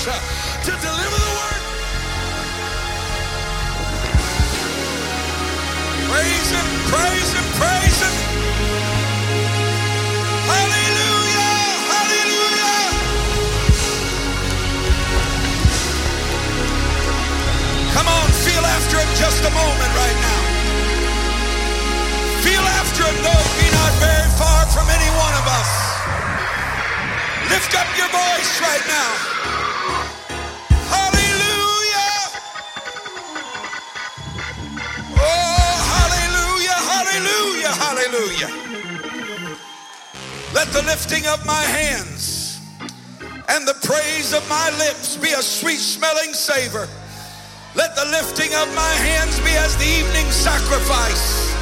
to deliver the word. Praise him, praise him, praise him. Hallelujah, hallelujah. Come on, feel after him just a moment right now. Feel after him, though be not very far from any one of us. Lift up your voice right now. Hallelujah. Let the lifting of my hands and the praise of my lips be a sweet smelling savor. Let the lifting of my hands be as the evening sacrifice.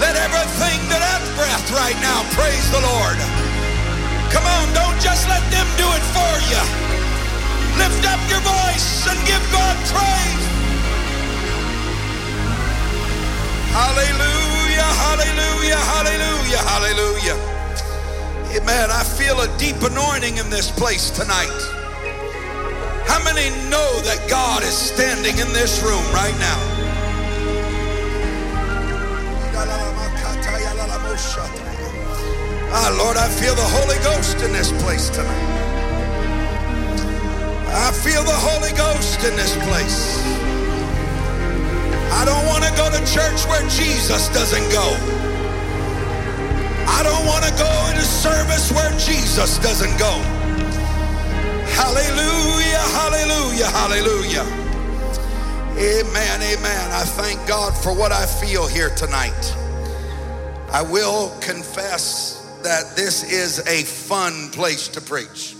Let everything that hath breath right now praise the Lord. Come on, don't just let them do it for you. Lift up your voice and give God praise. Hallelujah, hallelujah, hallelujah, hallelujah. Amen. I feel a deep anointing in this place tonight. How many know that God is standing in this room right now? Ah, Lord, I feel the Holy Ghost in this place tonight. I feel the Holy Ghost in this place. I don't want to go to church where Jesus doesn't go. I don't want to go into service where Jesus doesn't go. Hallelujah, hallelujah, hallelujah. Amen, amen. I thank God for what I feel here tonight. I will confess that this is a fun place to preach.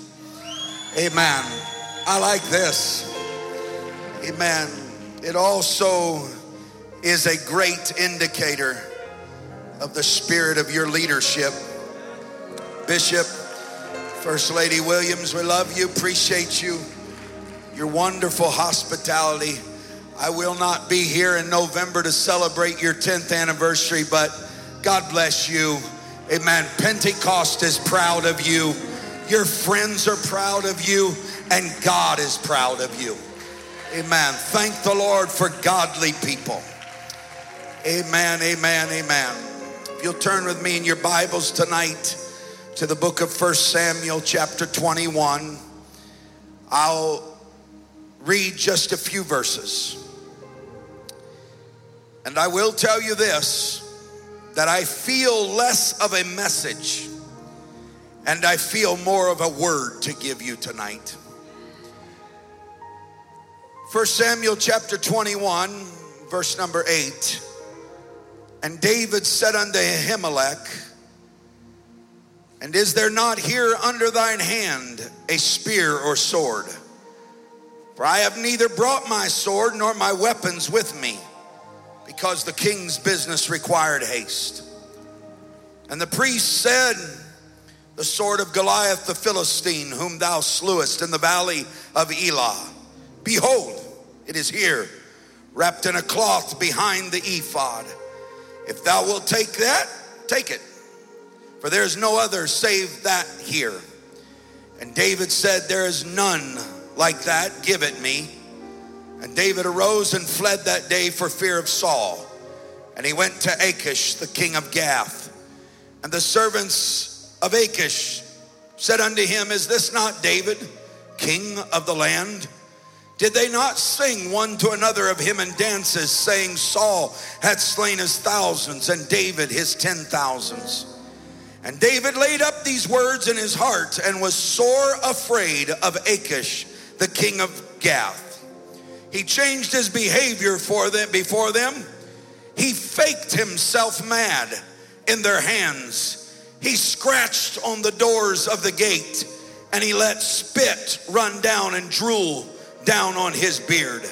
Amen. I like this. Amen. It also is a great indicator of the spirit of your leadership. Bishop, First Lady Williams, we love you, appreciate you, your wonderful hospitality. I will not be here in November to celebrate your 10th anniversary, but God bless you. Amen. Pentecost is proud of you. Your friends are proud of you, and God is proud of you. Amen. Thank the Lord for godly people. Amen, amen, amen. If you'll turn with me in your Bibles tonight to the book of First Samuel, chapter 21, I'll read just a few verses. And I will tell you this that I feel less of a message and I feel more of a word to give you tonight. First Samuel chapter 21, verse number 8. And David said unto Ahimelech, And is there not here under thine hand a spear or sword? For I have neither brought my sword nor my weapons with me, because the king's business required haste. And the priest said, The sword of Goliath the Philistine, whom thou slewest in the valley of Elah. Behold, it is here, wrapped in a cloth behind the ephod. If thou wilt take that, take it. For there is no other save that here. And David said, There is none like that, give it me. And David arose and fled that day for fear of Saul. And he went to Achish, the king of Gath. And the servants of Achish said unto him, Is this not David, king of the land? Did they not sing one to another of him in dances, saying, Saul had slain his thousands, and David his ten thousands? And David laid up these words in his heart and was sore afraid of Achish, the king of Gath. He changed his behavior for them before them. He faked himself mad in their hands. He scratched on the doors of the gate and he let spit run down and drool down on his beard.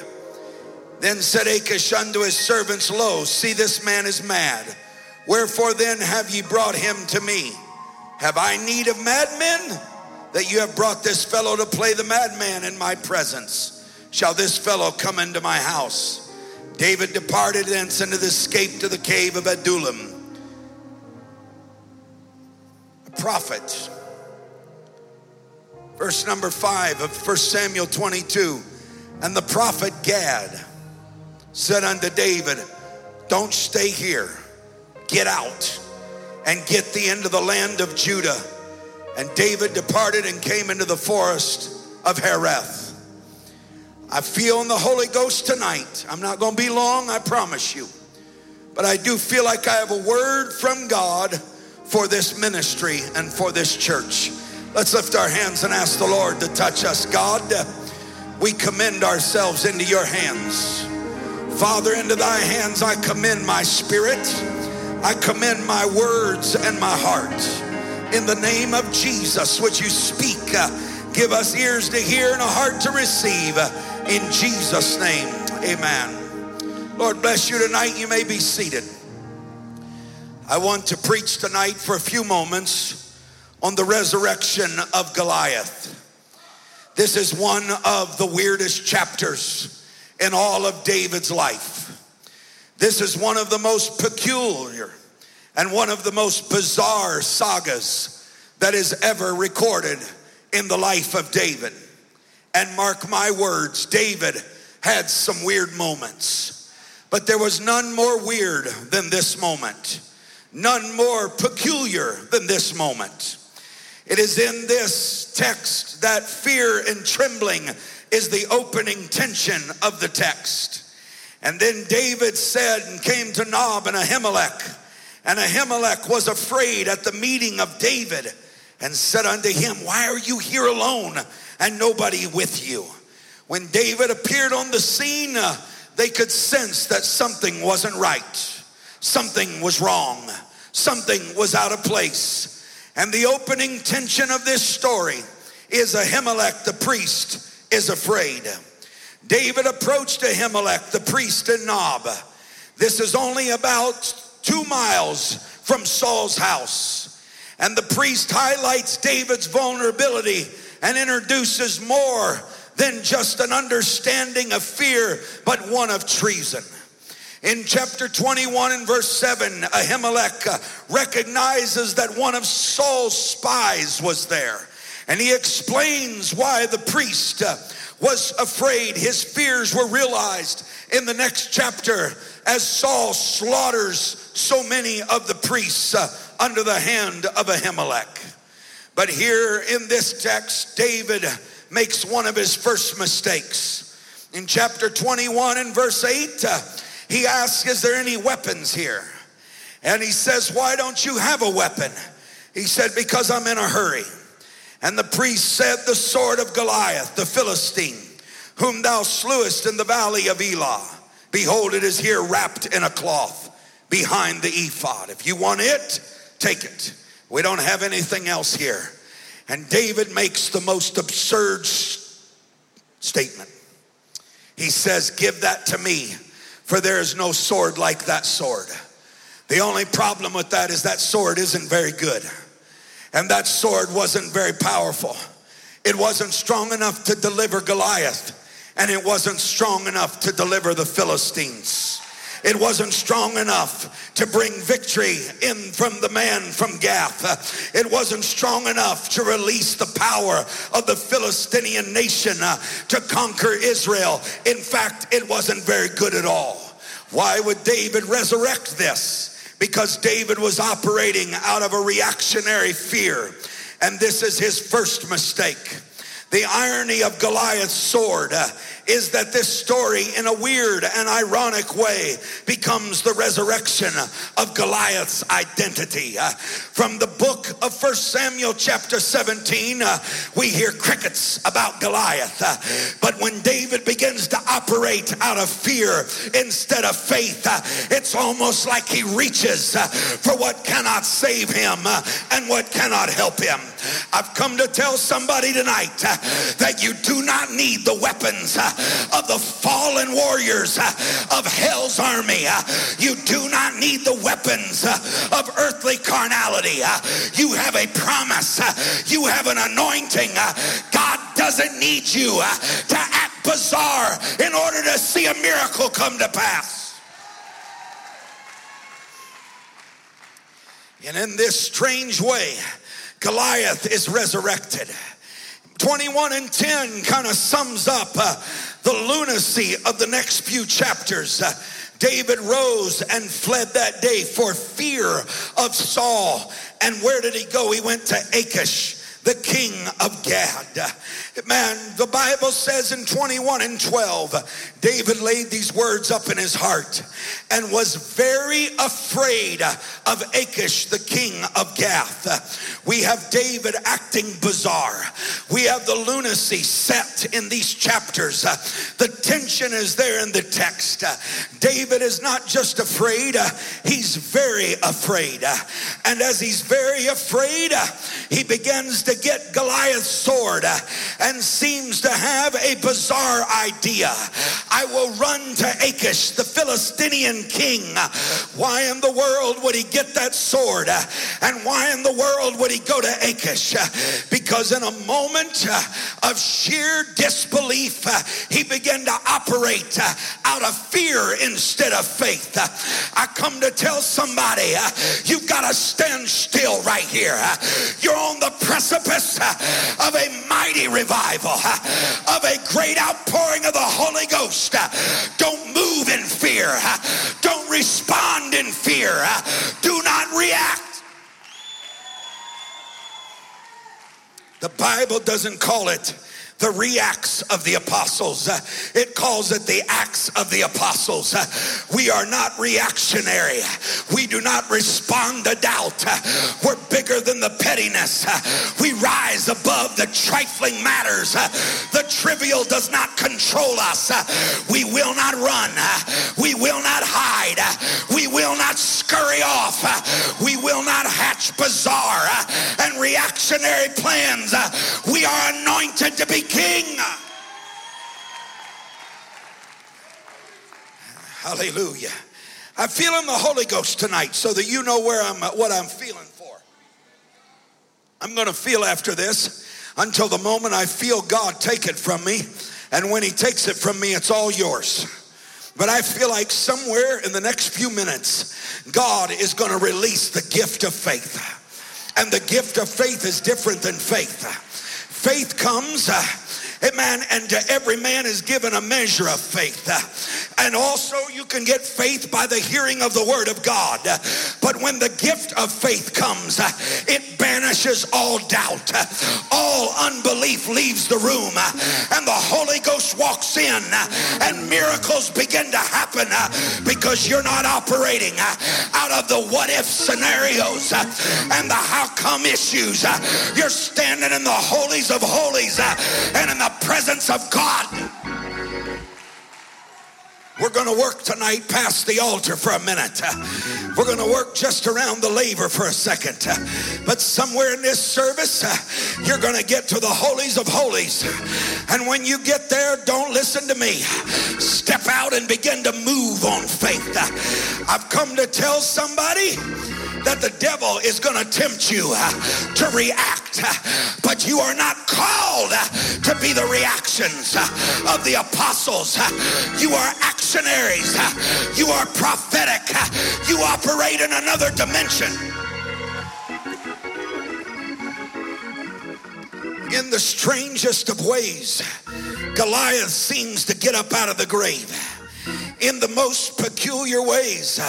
Then said Achish unto his servants, Lo, see this man is mad. Wherefore then have ye brought him to me? Have I need of madmen? That you have brought this fellow to play the madman in my presence. Shall this fellow come into my house? David departed thence into the escape to the cave of Adullam. A prophet verse number 5 of 1 Samuel 22. And the prophet Gad said unto David, Don't stay here, get out and get thee into the land of Judah. And David departed and came into the forest of Hereth. I feel in the Holy Ghost tonight. I'm not going to be long, I promise you. But I do feel like I have a word from God for this ministry and for this church. Let's lift our hands and ask the Lord to touch us. God, we commend ourselves into your hands. Father, into thy hands I commend my spirit. I commend my words and my heart. In the name of Jesus, would you speak? Give us ears to hear and a heart to receive. In Jesus' name, amen. Lord bless you tonight. You may be seated. I want to preach tonight for a few moments on the resurrection of Goliath. This is one of the weirdest chapters in all of David's life. This is one of the most peculiar and one of the most bizarre sagas that is ever recorded in the life of David. And mark my words, David had some weird moments, but there was none more weird than this moment, none more peculiar than this moment. It is in this text that fear and trembling is the opening tension of the text. And then David said and came to Nob and Ahimelech, and Ahimelech was afraid at the meeting of David and said unto him, Why are you here alone and nobody with you? When David appeared on the scene, uh, they could sense that something wasn't right, something was wrong, something was out of place. And the opening tension of this story is Ahimelech the priest is afraid. David approached Ahimelech the priest in Nob. This is only about two miles from Saul's house. And the priest highlights David's vulnerability and introduces more than just an understanding of fear, but one of treason. In chapter 21 and verse 7, Ahimelech uh, recognizes that one of Saul's spies was there. And he explains why the priest uh, was afraid. His fears were realized in the next chapter as Saul slaughters so many of the priests uh, under the hand of Ahimelech. But here in this text, David makes one of his first mistakes. In chapter 21 and verse 8, uh, he asks, Is there any weapons here? And he says, Why don't you have a weapon? He said, Because I'm in a hurry. And the priest said, The sword of Goliath, the Philistine, whom thou slewest in the valley of Elah. Behold, it is here wrapped in a cloth behind the ephod. If you want it, take it. We don't have anything else here. And David makes the most absurd statement. He says, Give that to me for there is no sword like that sword. The only problem with that is that sword isn't very good. And that sword wasn't very powerful. It wasn't strong enough to deliver Goliath, and it wasn't strong enough to deliver the Philistines. It wasn't strong enough to bring victory in from the man from Gath. It wasn't strong enough to release the power of the Philistinian nation uh, to conquer Israel. In fact, it wasn't very good at all. Why would David resurrect this? Because David was operating out of a reactionary fear. And this is his first mistake. The irony of Goliath's sword uh, is that this story, in a weird and ironic way, becomes the resurrection of Goliath's identity. Uh, from the book of First Samuel, chapter 17, uh, we hear crickets about Goliath. Uh, but when David begins to operate out of fear instead of faith, it's almost like he reaches for what cannot save him and what cannot help him. I've come to tell somebody tonight that you do not need the weapons of the fallen warriors uh, of hell's army. Uh, you do not need the weapons uh, of earthly carnality. You have a promise. You have an anointing. God doesn't need you to act bizarre in order to see a miracle come to pass. And in this strange way, Goliath is resurrected. 21 and 10 kind of sums up uh, the lunacy of the next few chapters. Uh, David rose and fled that day for fear of Saul. And where did he go? He went to Achish the king of Gath. Man, the Bible says in 21 and 12, David laid these words up in his heart and was very afraid of Achish, the king of Gath. We have David acting bizarre. We have the lunacy set in these chapters. The tension is there in the text. David is not just afraid, he's very afraid. And as he's very afraid, he begins to get Goliath's sword uh, and seems to have a bizarre idea. I will run to Achish, the Philistinian king. Why in the world would he get that sword? And why in the world would he go to Achish? Because in a moment uh, of sheer disbelief, uh, he began to operate out of fear instead of faith. I come to tell somebody, you've got to stand still right here. You're on the precipice Uh, of a mighty revival, uh, of a great outpouring of the Holy Ghost. Uh, don't move in fear. Don't respond in fear. Do not react. The Bible doesn't call it the reacts of the apostles. It calls it the acts of the apostles. We are not reactionary. We do not respond to doubt. We're bigger than the pettiness. We rise above the trifling matters. The trivial does not control us. We will not run. We will not hide. We will not scurry off. We will not hatch bizarre and reactionary plans. We are anointed to be king. Hallelujah. I feel in the Holy Ghost tonight so that you know where I'm at what I'm feeling for. I'm going to feel after this until the moment I feel God take it from me. And when he takes it from me, it's all yours. But I feel like somewhere in the next few minutes, God is going to release the gift of faith. And the gift of faith is different than faith. Faith comes uh, Amen. And to every man is given a measure of faith. And also you can get faith by the hearing of the word of God. But when the gift of faith comes, it banishes all doubt. All unbelief leaves the room and the Holy Ghost walks in and miracles begin to happen because you're not operating out of the what if scenarios and the how come issues. You're standing in the holies of holies and in the presence of God. We're going to work tonight past the altar for a minute. We're going to work just around the laver for a second. But somewhere in this service, you're going to get to the holies of holies. And when you get there, don't listen to me. Step out and begin to move on faith. I've come to tell somebody that the devil is going to tempt you uh, to react, uh, but you are not called uh, to be the reactions of the apostles. You are actionaries. You are prophetic. You operate in another dimension. In the strangest of ways, Goliath seems to get up out of the grave in the most peculiar ways.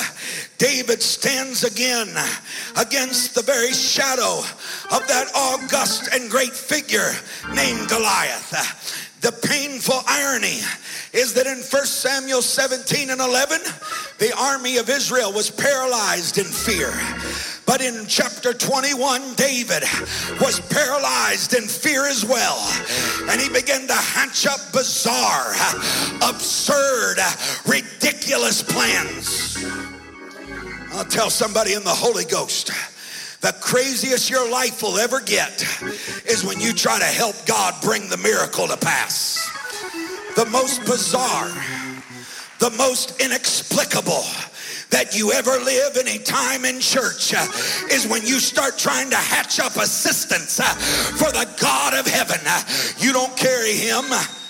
David stands again against the very shadow of that august and great figure named Goliath. The painful irony is that in 1 Samuel 17 and 11, the army of Israel was paralyzed in fear. But in chapter 21, David was paralyzed in fear as well. And he began to hatch up bizarre, absurd, ridiculous plans. I'll tell somebody in the Holy Ghost. The craziest your life will ever get is when you try to help God bring the miracle to pass. The most bizarre, the most inexplicable, that you ever live any time in church uh, is when you start trying to hatch up assistance uh, for the God of heaven. Uh, you don't carry him,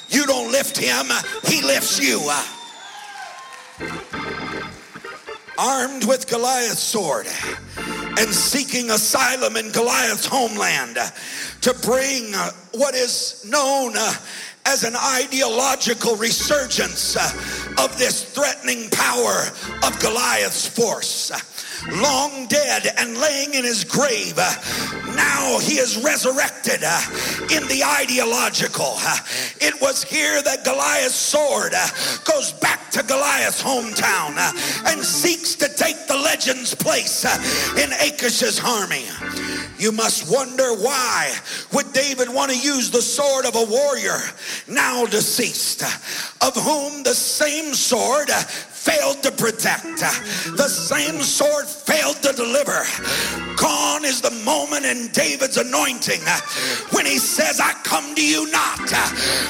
you don't lift him, he lifts you. Armed with Goliath's sword, and seeking asylum in Goliath's homeland to bring uh, what is known uh, as an ideological resurgence uh, of this threatening power of Goliath's force long dead and laying in his grave. Uh, now he is resurrected uh, in the ideological. Uh, it was here that Goliath's sword goes back to Goliath's hometown and seeks to take the legend's place in Achish's army. You must wonder why would David want to use the sword of a warrior now deceased, of whom the same sword failed to protect. The same sword failed to deliver. Gone is the moment in David's anointing when he says, I come to you not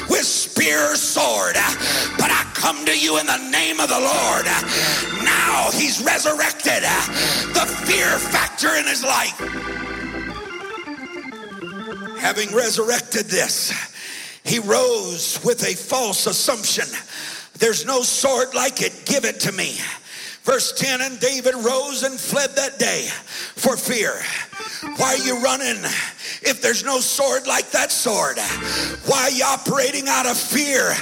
with spear or sword, but I come to you in the name of the Lord. Now he's resurrected the fear factor in his life. Having resurrected this, he rose with a false assumption there's no sword like it. Give it to me. Verse 10 And David rose and fled that day for fear. Why are you running if there's no sword like that sword? Why are you operating out of fear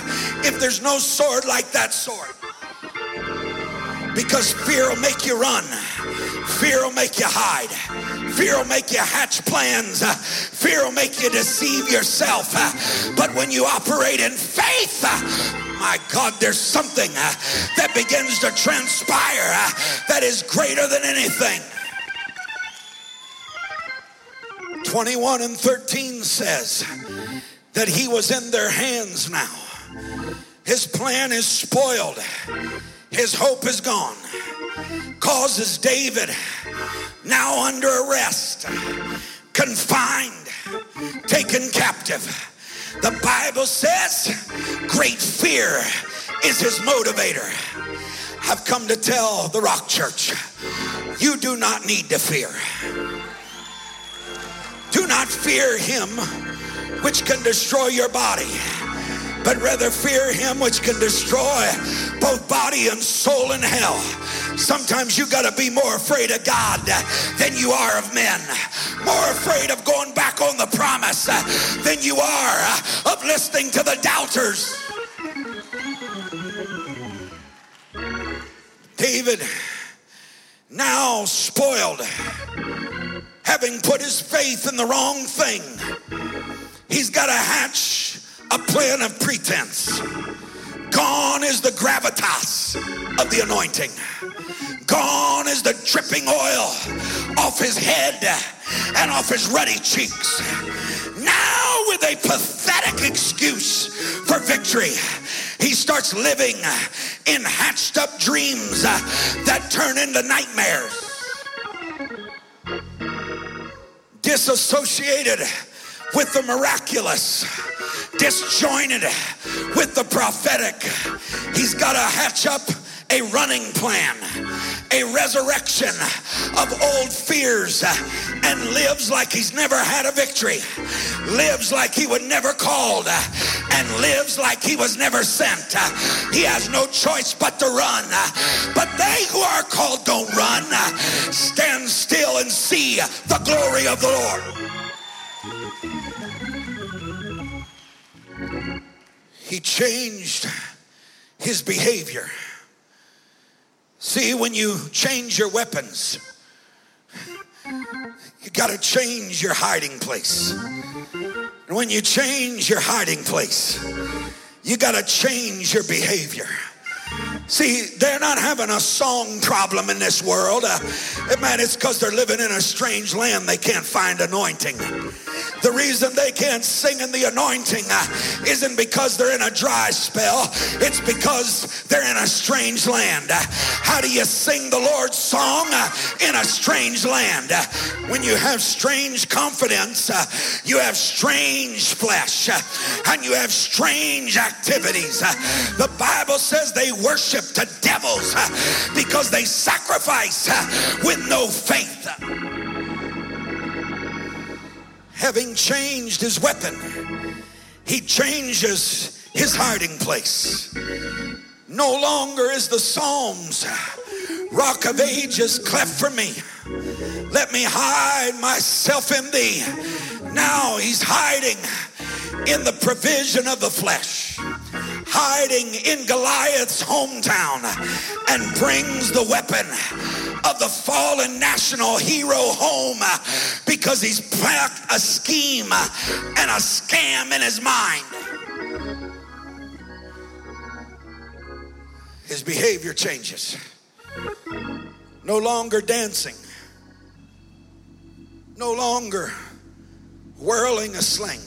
if there's no sword like that sword? Because fear will make you run. Fear will make you hide. Fear will make you hatch plans. Fear will make you deceive yourself. But when you operate in faith, my God, there's something that begins to transpire that is greater than anything. 21 and 13 says that he was in their hands now. His plan is spoiled. His hope is gone. Causes David now under arrest, confined, taken captive the Bible says great fear is his motivator. I've come to tell the Rock Church, you do not need to fear. Do not fear him which can destroy your body but rather fear him which can destroy both body and soul in hell. Sometimes you got to be more afraid of God than you are of men, more afraid of going back on the promise than you are of listening to the doubters. David, now spoiled, having put his faith in the wrong thing, he's got a hatch a plan of pretense. Gone is the gravitas of the anointing. Gone is the dripping oil off his head and off his ruddy cheeks. Now, with a pathetic excuse for victory, he starts living in hatched up dreams that turn into nightmares. Disassociated with the miraculous, disjointed with the prophetic. He's got to hatch up a running plan, a resurrection of old fears, and lives like he's never had a victory, lives like he was never called, and lives like he was never sent. He has no choice but to run. But they who are called don't run. Stand still and see the glory of the Lord. He changed his behavior. See, when you change your weapons, you got to change your hiding place. And when you change your hiding place, you got to change your behavior. See, they're not having a song problem in this world. Uh, man, it's because they're living in a strange land. They can't find anointing. The reason they can't sing in the anointing uh, isn't because they're in a dry spell. It's because they're in a strange land. Uh, how do you sing the Lord's song uh, in a strange land? When you have strange confidence, you have strange flesh, and you have strange activities. the Bible says they worship to devils because they sacrifice with no faith. Having changed his weapon, he changes his hiding place. No longer is the Psalms, Rock of Ages, cleft for me. Let me hide myself in thee. Now he's hiding in the provision of the flesh, hiding in Goliath's hometown, and brings the weapon of the fallen national hero home uh, because he's packed a scheme uh, and a scam in his mind. His behavior changes. No longer dancing. No longer whirling a sling.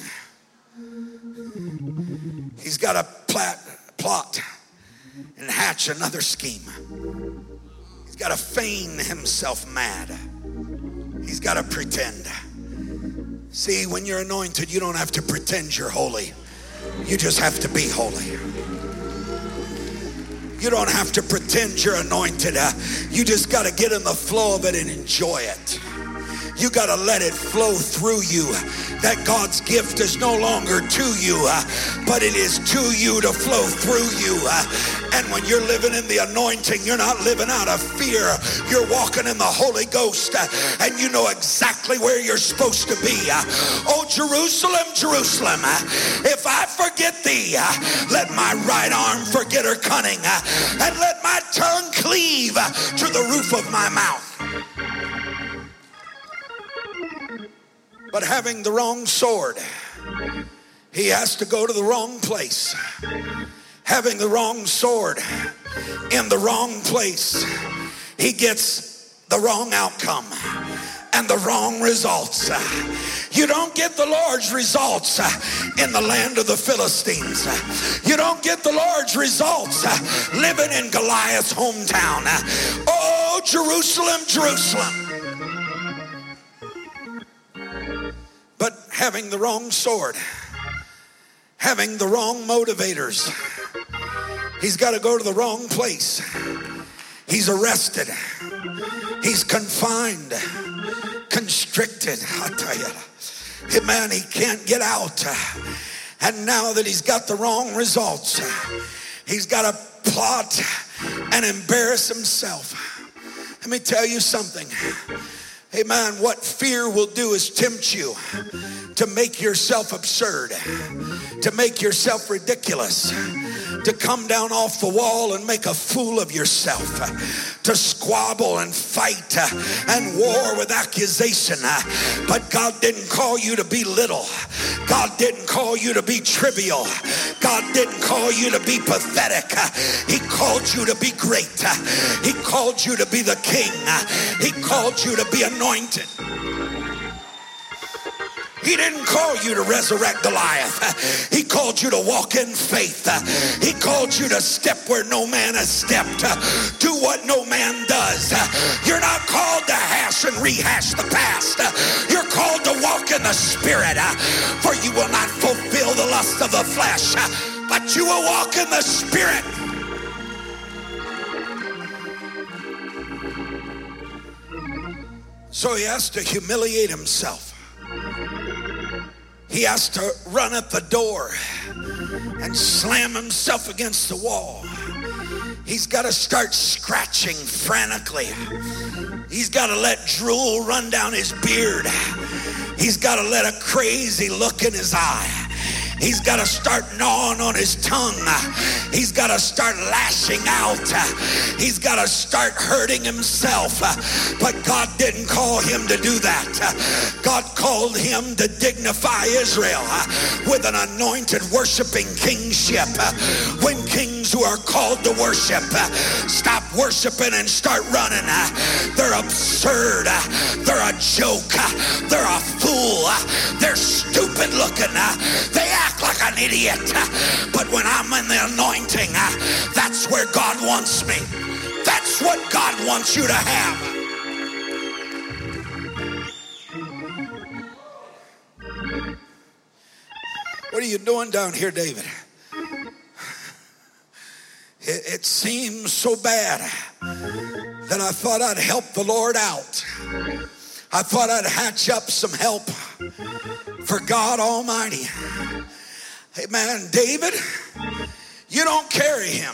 He's got a plat, plot and hatch another scheme. Got to feign himself mad. He's got to pretend. See, when you're anointed, you don't have to pretend you're holy. You just have to be holy. You don't have to pretend you're anointed. Uh, you just got to get in the flow of it and enjoy it. You got to let it flow through you. That God's gift is no longer to you, uh, but it is to you to flow through you. Uh, and when you're living in the anointing, you're not living out of fear. You're walking in the Holy Ghost uh, and you know exactly where you're supposed to be. Uh, oh, Jerusalem, Jerusalem, uh, if I forget thee, uh, let my right arm forget her cunning and let my tongue cleave to the roof of my mouth. But having the wrong sword. He has to go to the wrong place. Having the wrong sword in the wrong place, he gets the wrong outcome and the wrong results. You don't get the Lord's results in the land of the Philistines. You don't get the Lord's results living in Goliath's hometown. Oh, Jerusalem, Jerusalem. But having the wrong sword, having the wrong motivators, he's got to go to the wrong place. He's arrested, he's confined, constricted. I tell you, man, he can't get out. And now that he's got the wrong results, he's got to plot and embarrass himself. Let me tell you something. Amen. What fear will do is tempt you to make yourself absurd, to make yourself ridiculous, to come down off the wall and make a fool of yourself, to squabble and fight and war with accusation. But God didn't call you to be little. God didn't call you to be trivial. God didn't call you to be pathetic. He called you to be great. He called you to be the king. He called you to be anointed. He didn't call you to resurrect Goliath. He called you to walk in faith. He called you to step where no man has stepped. Do what no man does. You're not called to hash and rehash the past. You're called to walk in the spirit. For you will not fulfill the lust of the flesh, but you will walk in the spirit. So he has to humiliate himself. He has to run at the door and slam himself against the wall. He's got to start scratching frantically. He's got to let drool run down his beard. He's got to let a crazy look in his eye. He's got to start gnawing on his tongue. He's got to start lashing out. He's got to start hurting himself. But God didn't call him to do that. God called him to dignify Israel with an anointed worshiping kingship. When kings who are called to worship stop worshiping and start running, they're absurd. They're a joke. They're a fool. They're stupid looking. They act like an idiot. But when I'm in the anointing, that's where God wants me. That's what God wants you to have. What are you doing down here, David? It, it, seems so bad that I thought I'd help the Lord out. I thought I'd hatch up some help for God Almighty. Amen. David, you don't carry him,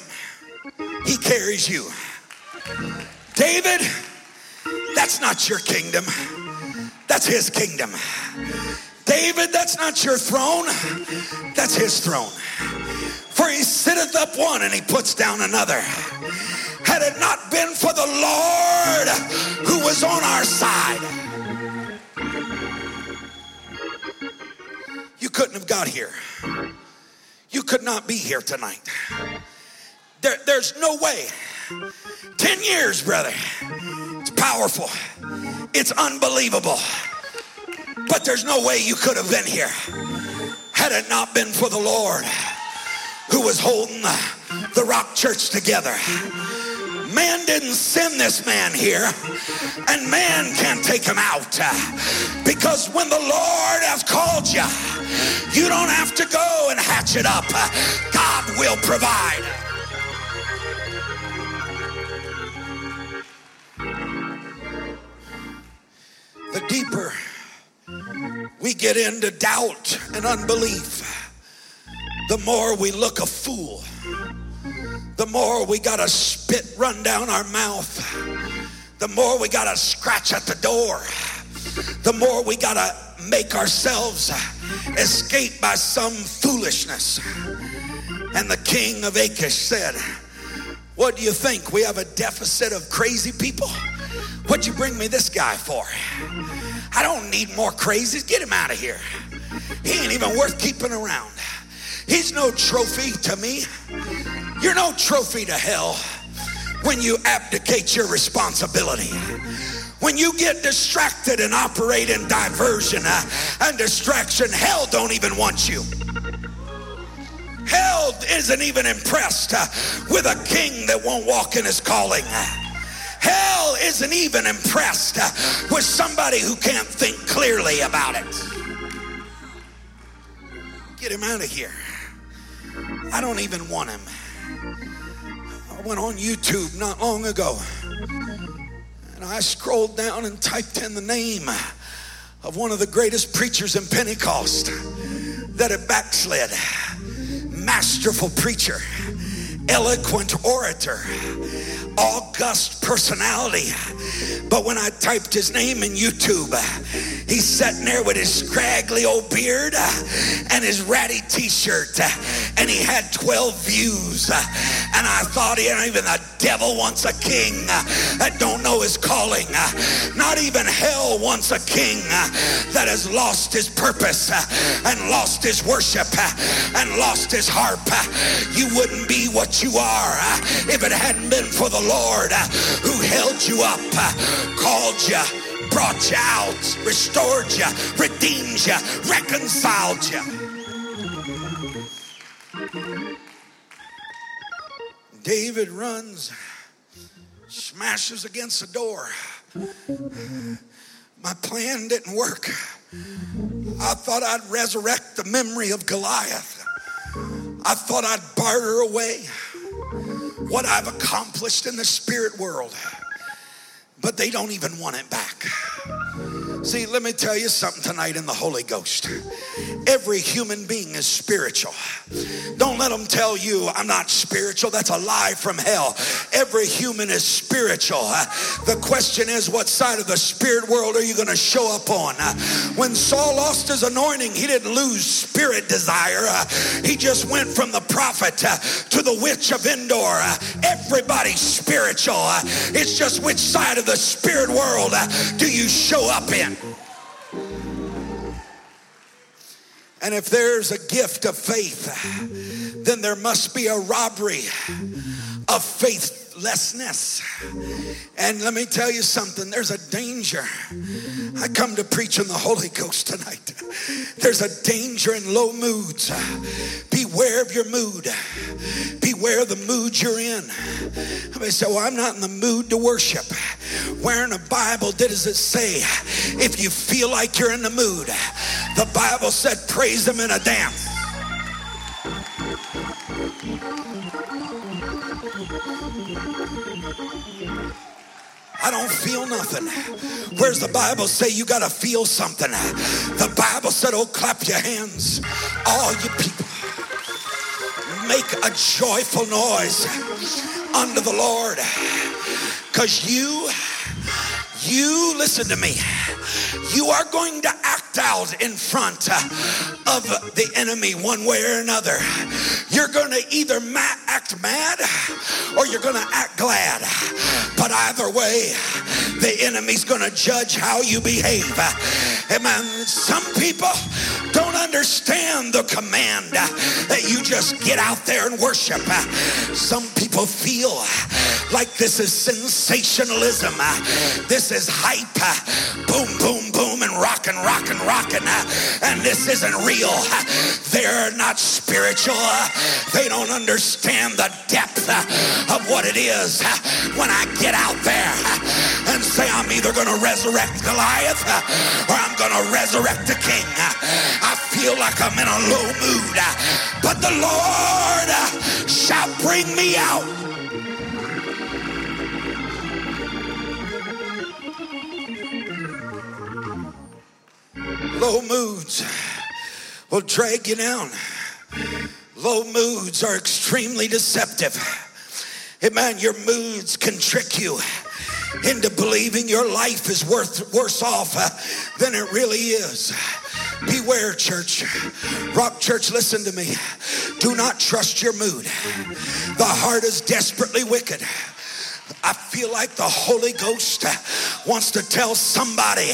he carries you. David, That's not your kingdom. That's his kingdom. David, that's not your throne. That's his throne. For he sitteth up one and he puts down another. Had it not been for the Lord who was on our side, you couldn't have got here. You could not be here tonight. There, there's no way. 10 years, brother. It's powerful. It's unbelievable. But there's no way you could have been here had it not been for the Lord who was holding the, Rock Church together. Man didn't send this man here, and man can't take him out. Uh, because when the Lord has called you, you don't have to go and hatch it up. Uh, God will provide. The deeper we get into doubt and unbelief, the more we look a fool, the more we got a spit run down our mouth, the more we got a scratch at the door, the more we got to make ourselves escape by some foolishness. And the king of Achish said, What do you think? We have a deficit of crazy people? What'd you bring me this guy for? I don't need more crazies. Get him out of here. He ain't even worth keeping around. He's no trophy to me. You're no trophy to hell when you abdicate your responsibility. When you get distracted and operate in diversion uh, and distraction, hell don't even want you. Hell isn't even impressed uh, with a king that won't walk in his calling. Hell isn't even impressed uh, with somebody who can't think clearly about it. Get him out of here. I don't even want him. I went on YouTube not long ago and I scrolled down and typed in the name of one of the greatest preachers in Pentecost that had backslid. Masterful preacher eloquent orator, august personality. But when I typed his name in YouTube, he's sitting there with his scraggly old beard and his ratty t-shirt and he had 12 views. And I thought, even the devil wants a king that don't know his calling. Not even hell wants a king that has lost his purpose and lost his worship and lost his harp. You wouldn't be what you are if it hadn't been for the Lord uh, who held you up, uh, called you, brought you out, restored you, redeemed you, reconciled you. David runs, smashes against the door. My plan didn't work. I thought I'd resurrect the memory of Goliath. I thought I'd barter away what I've accomplished in the spirit world, but they don't even want it back. See, let me tell you something tonight in the Holy Ghost. Every human being is spiritual. Don't let them tell you I'm not spiritual. That's a lie from hell. Every human is spiritual. The question is, what side of the spirit world are you going to show up on? When Saul lost his anointing, he didn't lose spirit desire. He just went from the prophet to the witch of Endor. Everybody's spiritual. It's just which side of the spirit world do you show up in? And if there's a gift of faith, then there must be a robbery of faithlessness. And let me tell you something there's a danger. I come to preach in the Holy Ghost tonight. There's a danger in low moods. Beware of your mood. Beware of the mood you're in. May say, Well, I'm not in the mood to worship. Where in the Bible does it say, if you feel like you're in the mood, the Bible said, praise Him in a dance. I don't feel nothing. Where's the Bible say you got to feel something? The Bible said, oh, clap your hands, all you people. Make a joyful noise unto the Lord. Because you, you, listen to me, you are going to act out in front of the enemy one way or another. You're going to either ma- act mad or you're going to act glad. But either way, the enemy's going to judge how you behave. Amen. Some people don't understand the command that you just get out there and worship. Some people feel like this is sensationalism. Uh, this is hype. Uh, boom, boom, boom, and rockin', rockin', rockin'. Uh, and this isn't real. They're not spiritual. They don't understand the depth of what it is when I get out there and say I'm either going to resurrect Goliath or I'm going to resurrect the king. I feel like I'm in a low mood, but the Lord shall bring me out. Low moods will drag you down. Low moods are extremely deceptive. Amen. Your moods can trick you into believing your life is worth worse off uh, than it really is. Beware, church. Rock Church, listen to me. Do not trust your mood. The heart is desperately wicked. I feel like the Holy Ghost wants to tell somebody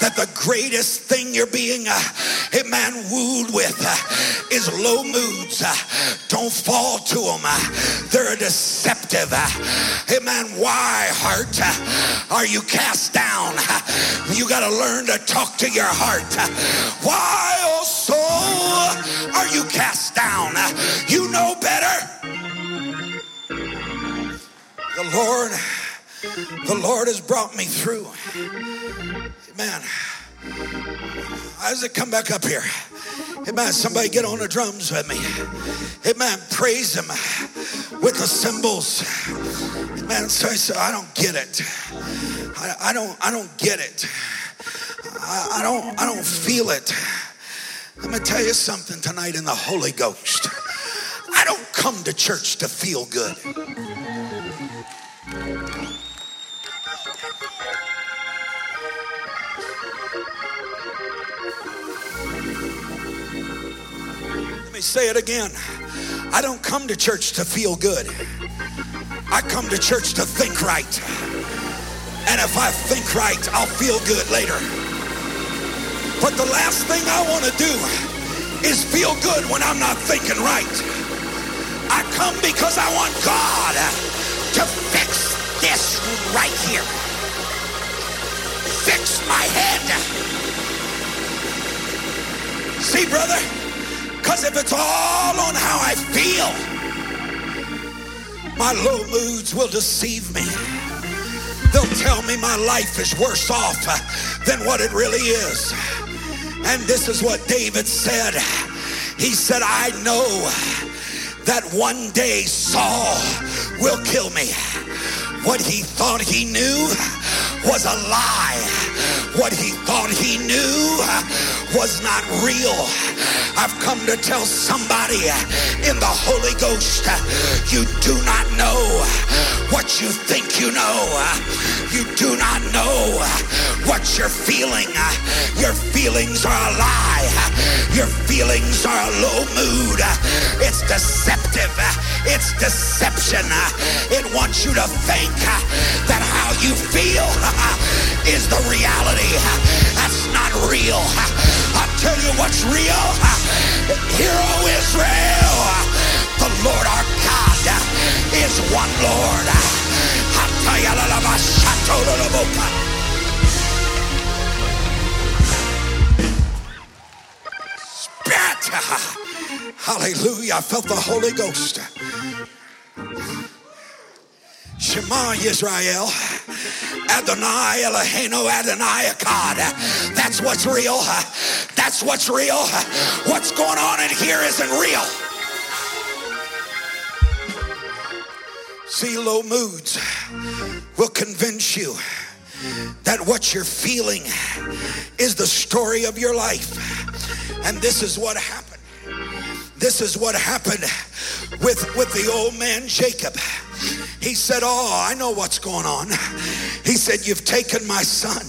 that the greatest thing you're being, uh, man wooed with is low moods. Don't fall to them. They're deceptive. Amen. Why, heart, are you cast down? You got to learn to talk to your heart. Why, oh soul, are you cast down? You know better. The Lord, the Lord has brought me through. Amen. As I come back up here, amen. Somebody get on the drums with me. Amen. Praise Him with the cymbals. Amen. So I said, I don't get it. I, I don't. I don't get it. I, I don't. I don't feel it. Let me tell you something tonight in the Holy Ghost. I don't come to church to feel good. Say it again. I don't come to church to feel good. I come to church to think right. And if I think right, I'll feel good later. But the last thing I want to do is feel good when I'm not thinking right. I come because I want God to fix this right here. Fix my head. See, brother, because if it's all on how I feel, my low moods will deceive me. They'll tell me my life is worse off uh, than what it really is. And this is what David said. He said, I know that one day Saul will kill me. What he thought he knew was a lie. What he thought he knew was not real. I've come to tell somebody in the Holy Ghost, you do not know what you think you know. You do not know what you're feeling. Your feelings are a lie. Your feelings are a low mood. It's deceptive. It's deception. It wants you to think that how you feel is the reality. That's not real. I'll tell you what's real. Hear, O Israel, the Lord our God is one Lord. Spirit. Hallelujah. I felt the Holy Ghost. Shema Yisrael, Adonai Eloheinu Adonai Echad. That's what's real. That's what's real. What's going on in here isn't real. See, low moods will convince you that what you're feeling is the story of your life. And this is what happened. This is what happened with, with the old man Jacob. He said, Oh, I know what's going on. He said, You've taken my son,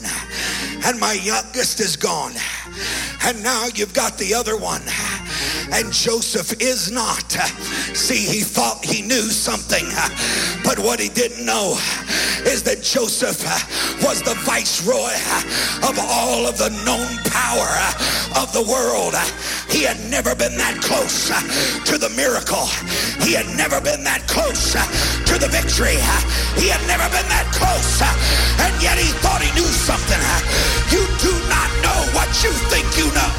and my youngest is gone. And now you've got the other one. And Joseph is not. See, he thought he knew something, but what he didn't know is that Joseph was the viceroy of all of the known power of the world. He had never been that close to the miracle. He had never been that close to the victory. He had never been that close. And yet he thought he knew something. You do not know what you think you know.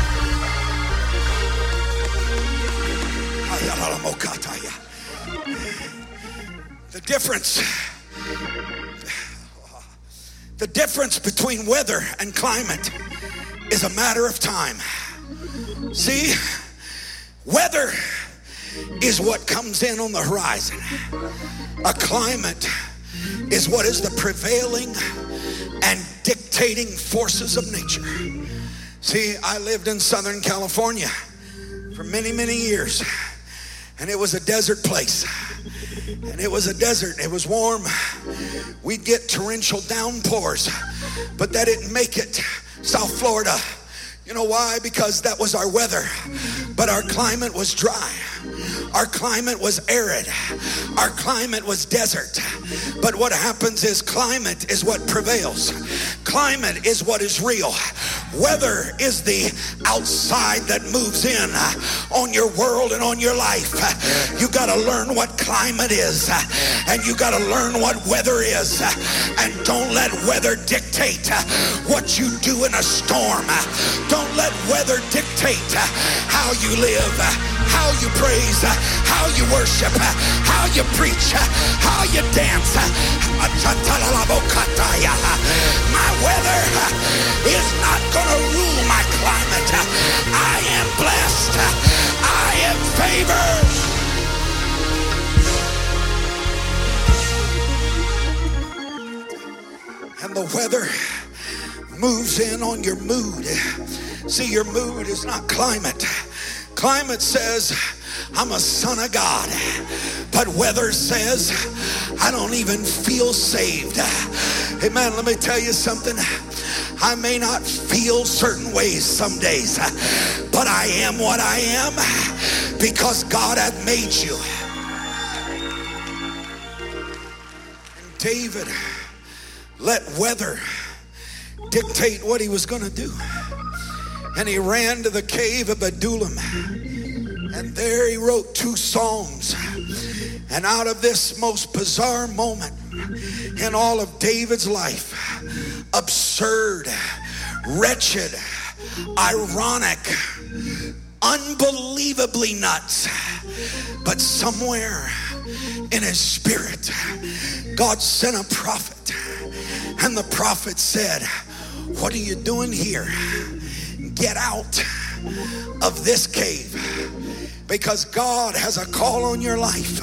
The difference the difference between weather and climate is a matter of time. See, weather is what comes in on the horizon. A climate is what is the prevailing and dictating forces of nature. See, I lived in Southern California for many, many years, and it was a desert place. And it was a desert, it was warm. We'd get torrential downpours, but that didn't make it South Florida. You know why? Because that was our weather, but our climate was dry. Our climate was arid. Our climate was desert. But what happens is climate is what prevails. Climate is what is real. Weather is the outside that moves in on your world and on your life. You got to learn what climate is and you got to learn what weather is. And don't let weather dictate what you do in a storm. Don't let weather dictate how you live, how you praise, how you worship, how you preach, how you dance. My weather is not going to rule my climate. I am blessed. I am favored. And the weather moves in on your mood. See, your mood is not climate. Climate says, I'm a son of God. But weather says, I don't even feel saved. Hey man, let me tell you something. I may not feel certain ways some days, but I am what I am because God hath made you. And David let weather dictate what he was going to do. And he ran to the cave of Adullam. And there he wrote two psalms. And out of this most bizarre moment in all of David's life, absurd, wretched, ironic, unbelievably nuts, but somewhere in his spirit, God sent a prophet. And the prophet said, What are you doing here? Get out of this cave because God has a call on your life.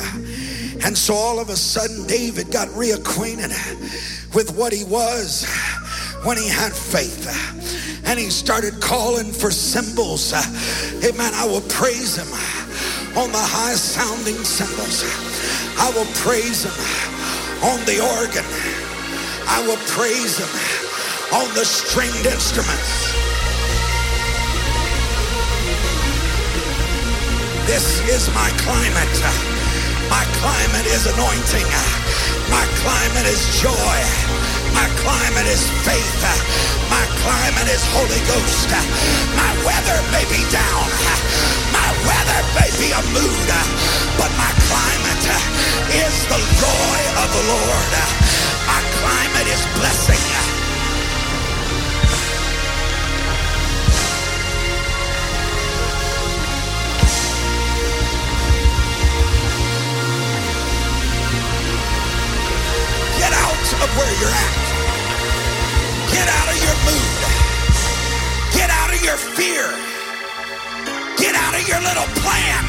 And so all of a sudden, David got reacquainted with what he was when he had faith. And he started calling for cymbals. Amen. I will praise him on the high sounding cymbals. I will praise him on the organ. I will praise him on the stringed instruments. This is my climate. My climate is anointing. My climate is joy. My climate is faith. My climate is Holy Ghost. My weather may be down. My weather may be a mood. But my climate is the joy of the Lord. My climate is blessing. Of where you're at. Get out of your mood. Get out of your fear. Get out of your little plan.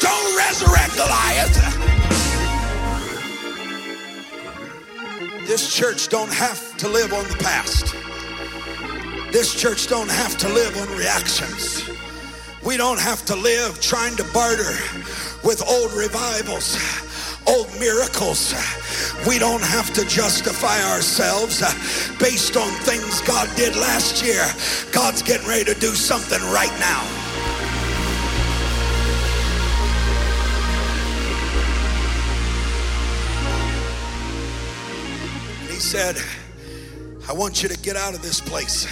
Don't resurrect Goliath. This church don't have to live on the past. This church don't have to live on reactions. We don't have to live trying to barter with old revivals, old miracles. We don't have to justify ourselves based on things God did last year. God's getting ready to do something right now. he said, I want you to get out of this place.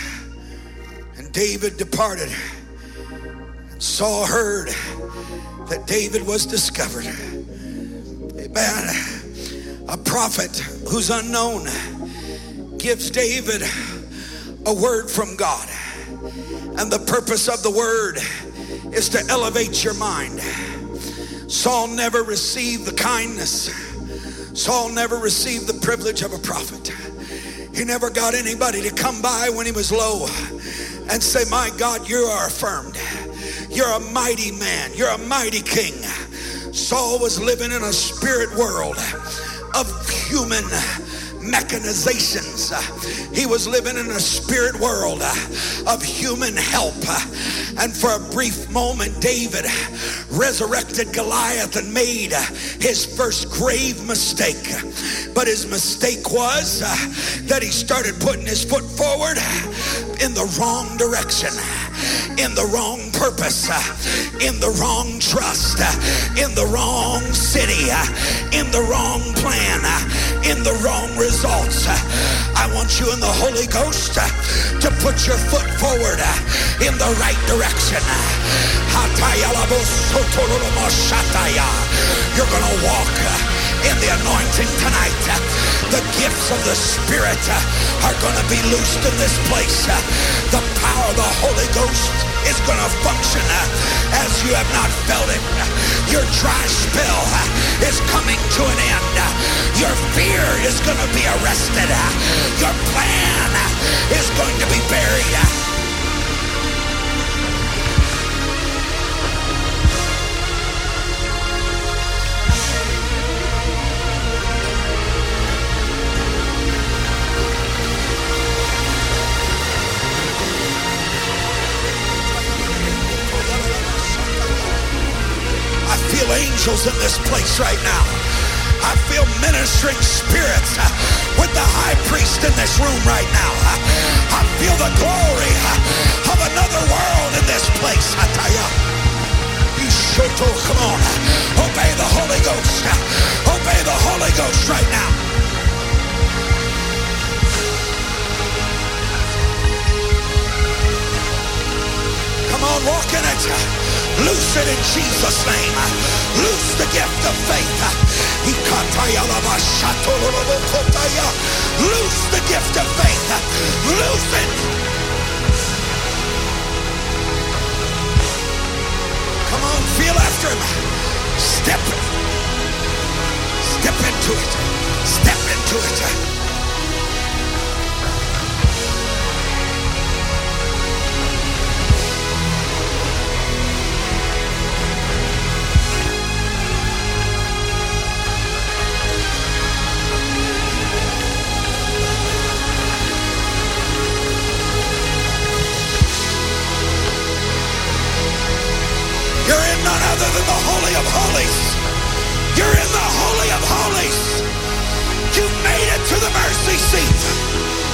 And David departed. Saul heard that David was discovered. A prophet who's unknown gives David a word from God. And the purpose of the word is to elevate your mind. Saul never received the kindness. Saul never received the privilege of a prophet. He never got anybody to come by when he was low and say, My God, you are affirmed. You're a mighty man. You're a mighty king. Saul was living in a spirit world of human mechanizations. He was living in a spirit world of human help. And for a brief moment, David resurrected Goliath and made his first grave mistake. But his mistake was that he started putting his foot forward in the wrong direction in the wrong purpose, uh, in the wrong trust, uh, in the wrong city, uh, in the wrong plan, in the wrong results. I want you in the Holy Ghost to put your foot forward in the right direction. You're going to walk in the anointing tonight. The gifts of the Spirit are going to be loosed in this place. The power of the Holy Ghost is going to function as you have not felt it. Your dry spell is coming to an end. Your fear is going to be arrested. Your plan is going to be buried. Angels in this place right now. I feel ministering spirits uh, with the high priest in this room right now. I feel the glory uh, of another world in this place. I tell you. Come on. Obey the Holy Ghost. Obey the Holy Ghost right now. On, walk in it. Loose it in Jesus' name. Loose the gift of faith. Loose the gift of faith. Loose it. Come on, feel after him. Step. Step into it. Step into it. Of Holies. You're in the Holy of Holies. You made it to the mercy seat.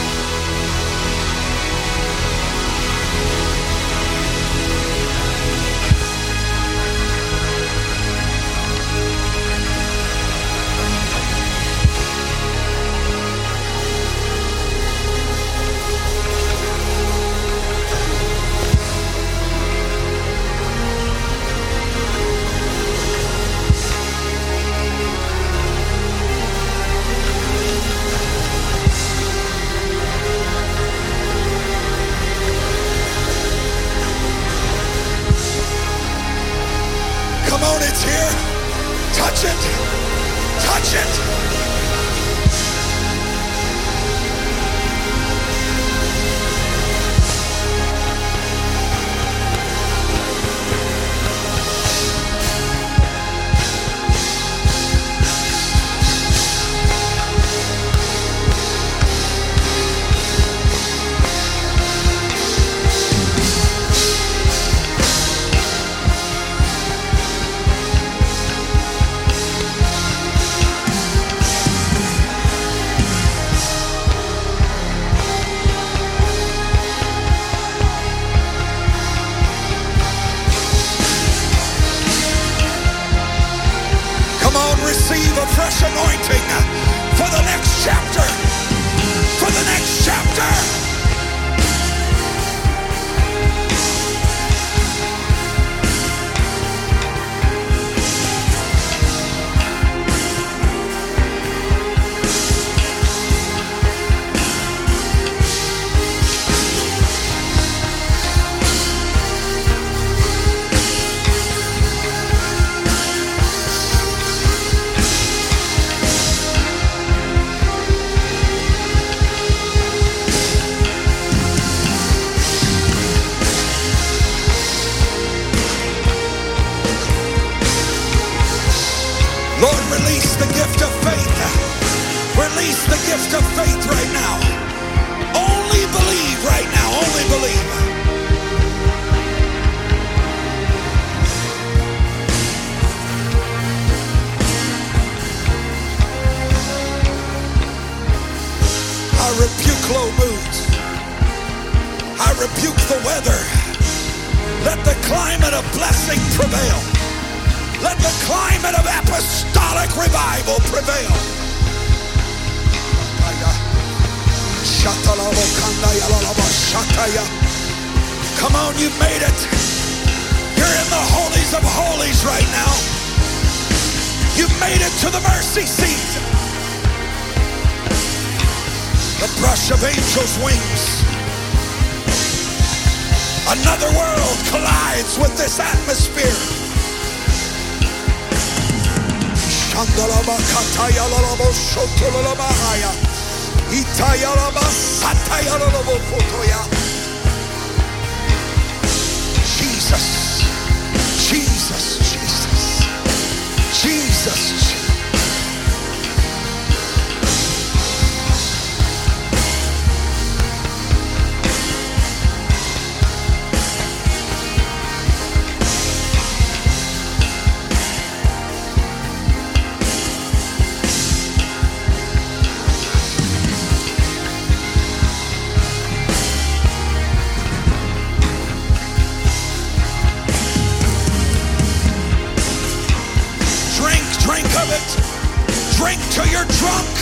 drunk,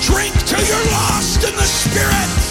drink till you're lost in the Spirit.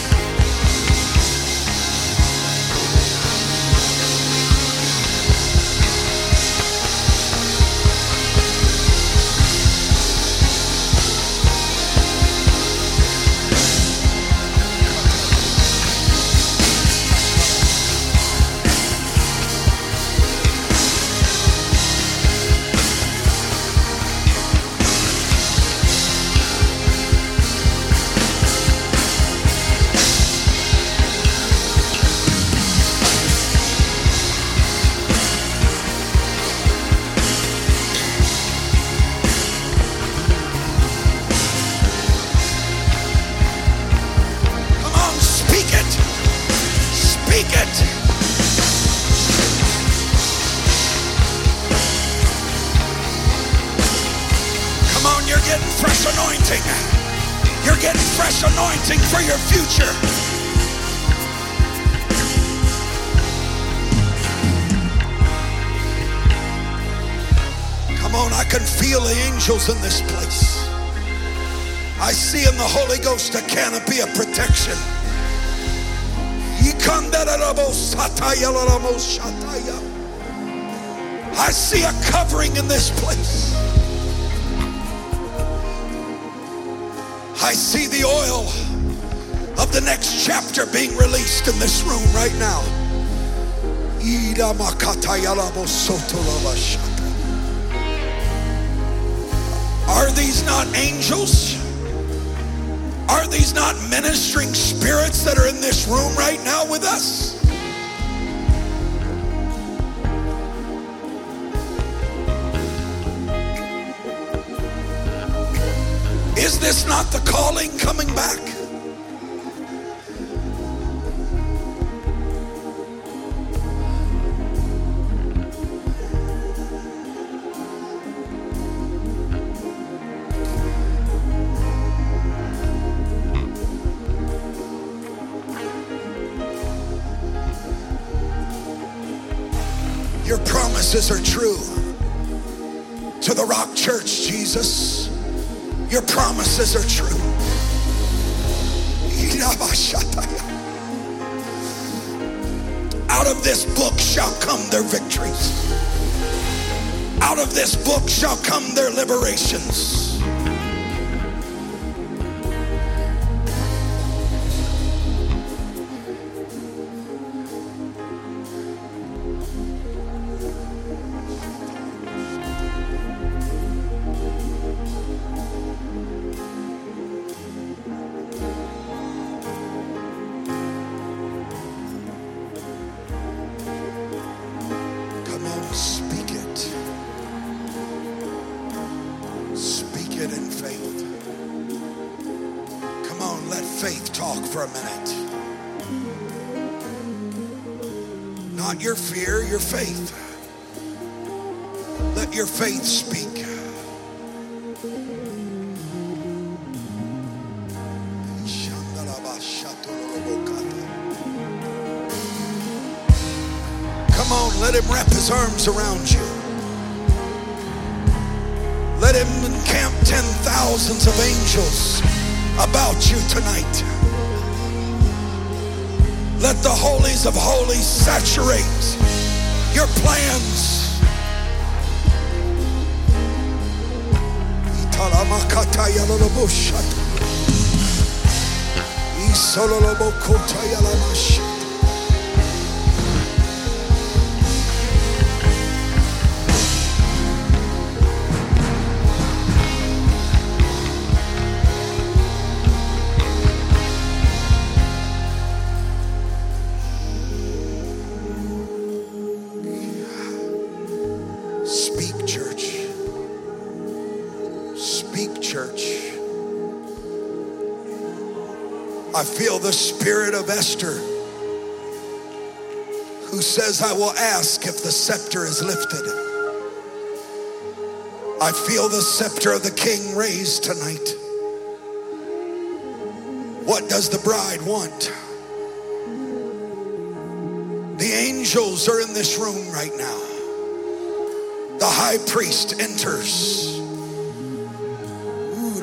I see a covering in this place. I see the oil of the next chapter being released in this room right now. Are these not angels? Are these not ministering spirits that are in this room right now with us? This not the calling coming back? Your promises are true to the Rock Church, Jesus. Your promises are true. Out of this book shall come their victories. Out of this book shall come their liberations. Around you. Let him encamp ten thousands of angels about you tonight. Let the holies of holies saturate your plans. The spirit of Esther who says, I will ask if the scepter is lifted. I feel the scepter of the king raised tonight. What does the bride want? The angels are in this room right now. The high priest enters. Ooh,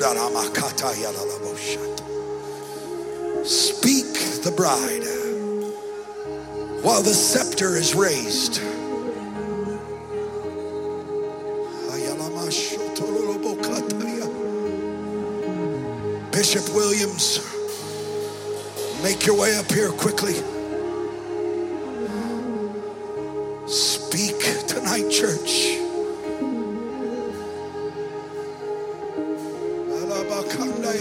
Speak the bride while the scepter is raised. Bishop Williams, make your way up here quickly. Speak tonight, church. Alabakanda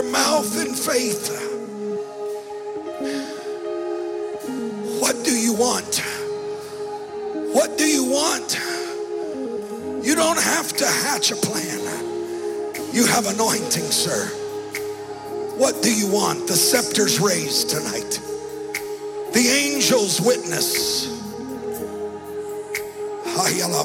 your mouth in faith. What do you want? What do you want? You don't have to hatch a plan. You have anointing, sir. What do you want? The scepter's raised tonight. The angels witness. Hayala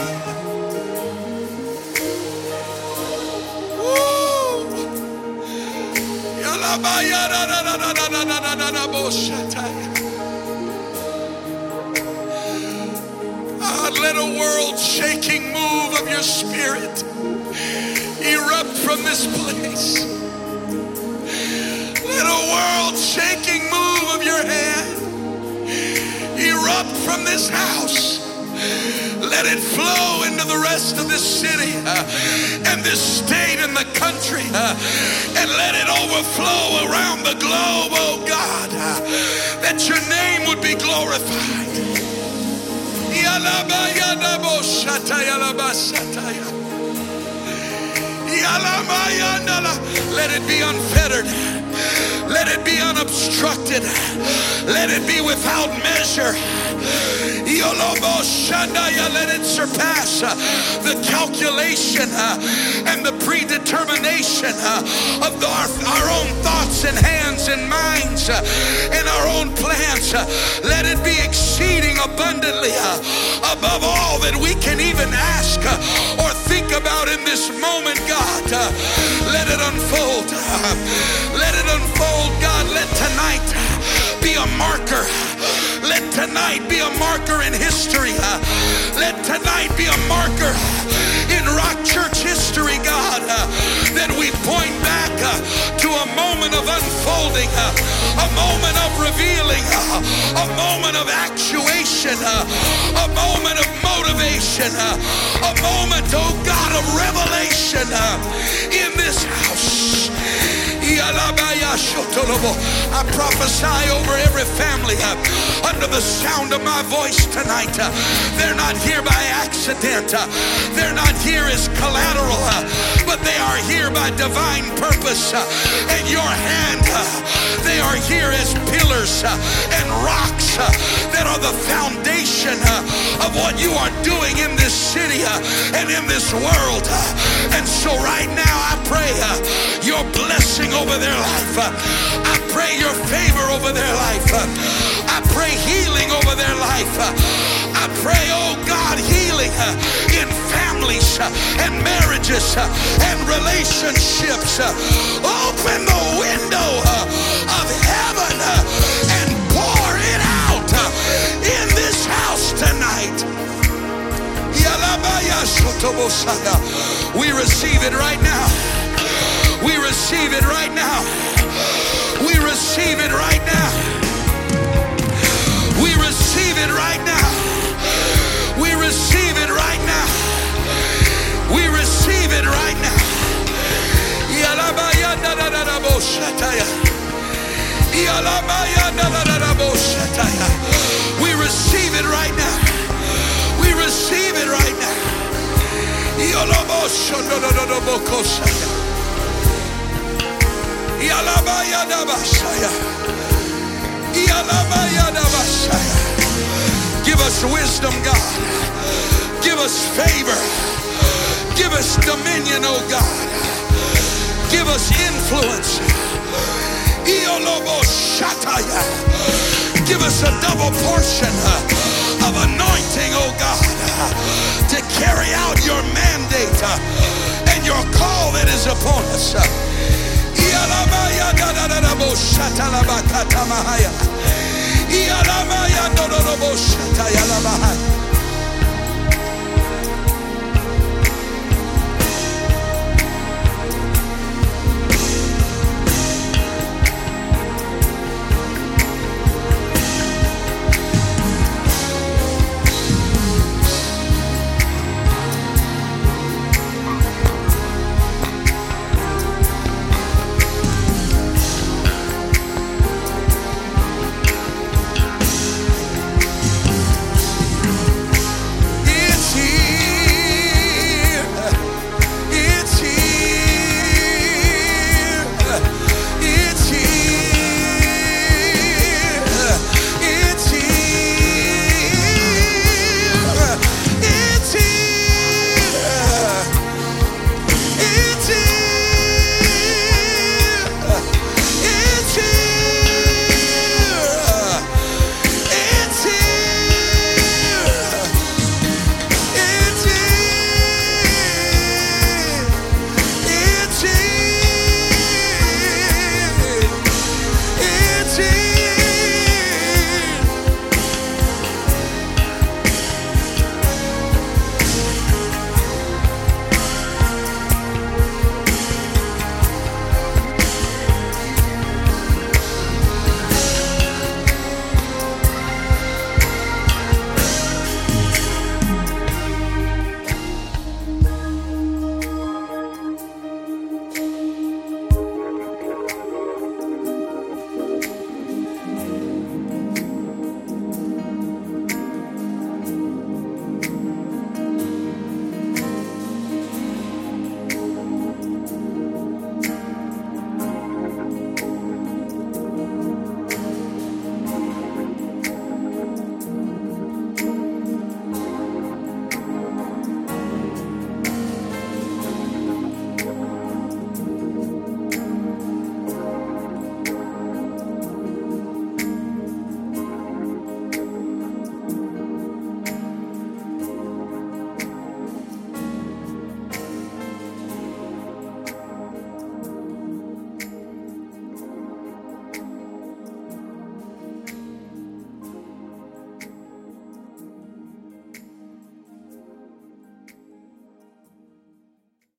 God, let a world shaking move of your spirit erupt from this place. Let a world shaking move of your hand erupt from this house. Let it flow into the rest of this city uh, and this state and the country. uh, and let it overflow around the globe, oh God, uh, that your name would be glorified. Let it be unfettered. Let it be unobstructed. Let it be without measure. Let it surpass uh, the calculation uh, and the predetermination uh, of our own thoughts and hands and minds and our own plans. Let it be exceeding abundantly above all that we can even ask or think about in this moment, God. Let it unfold. Let it unfold, God. Let tonight be a marker let tonight be a marker in history. Let tonight be a marker in Rock Church history, God, that we point back to a moment of unfolding, a moment of revealing, a moment of actuation, a moment of motivation, a moment, oh God, of revelation in this house. I prophesy over every family uh, under the sound of my voice tonight. Uh, they're not here by accident. Uh, they're not here as collateral, but they are here by divine purpose. And your hand, they are here as pillars and rocks that are the foundation uh, of what you are doing in this city uh, and in this world. Uh, and so right now I pray your blessing over their life. I pray your favor over their life. I pray healing over their life. I pray, oh God, healing in families and marriages and relationships. Open the window of heaven We receive it right now. We receive it right now. We receive it right now. We receive it right now. We receive it right now. We receive it right now. We receive it right now. We receive it right now. Give us wisdom, God. Give us favor. Give us dominion, oh God. Give us influence. Give us a double portion of anointing, oh God, to carry out your mandate uh, and your call that is upon us.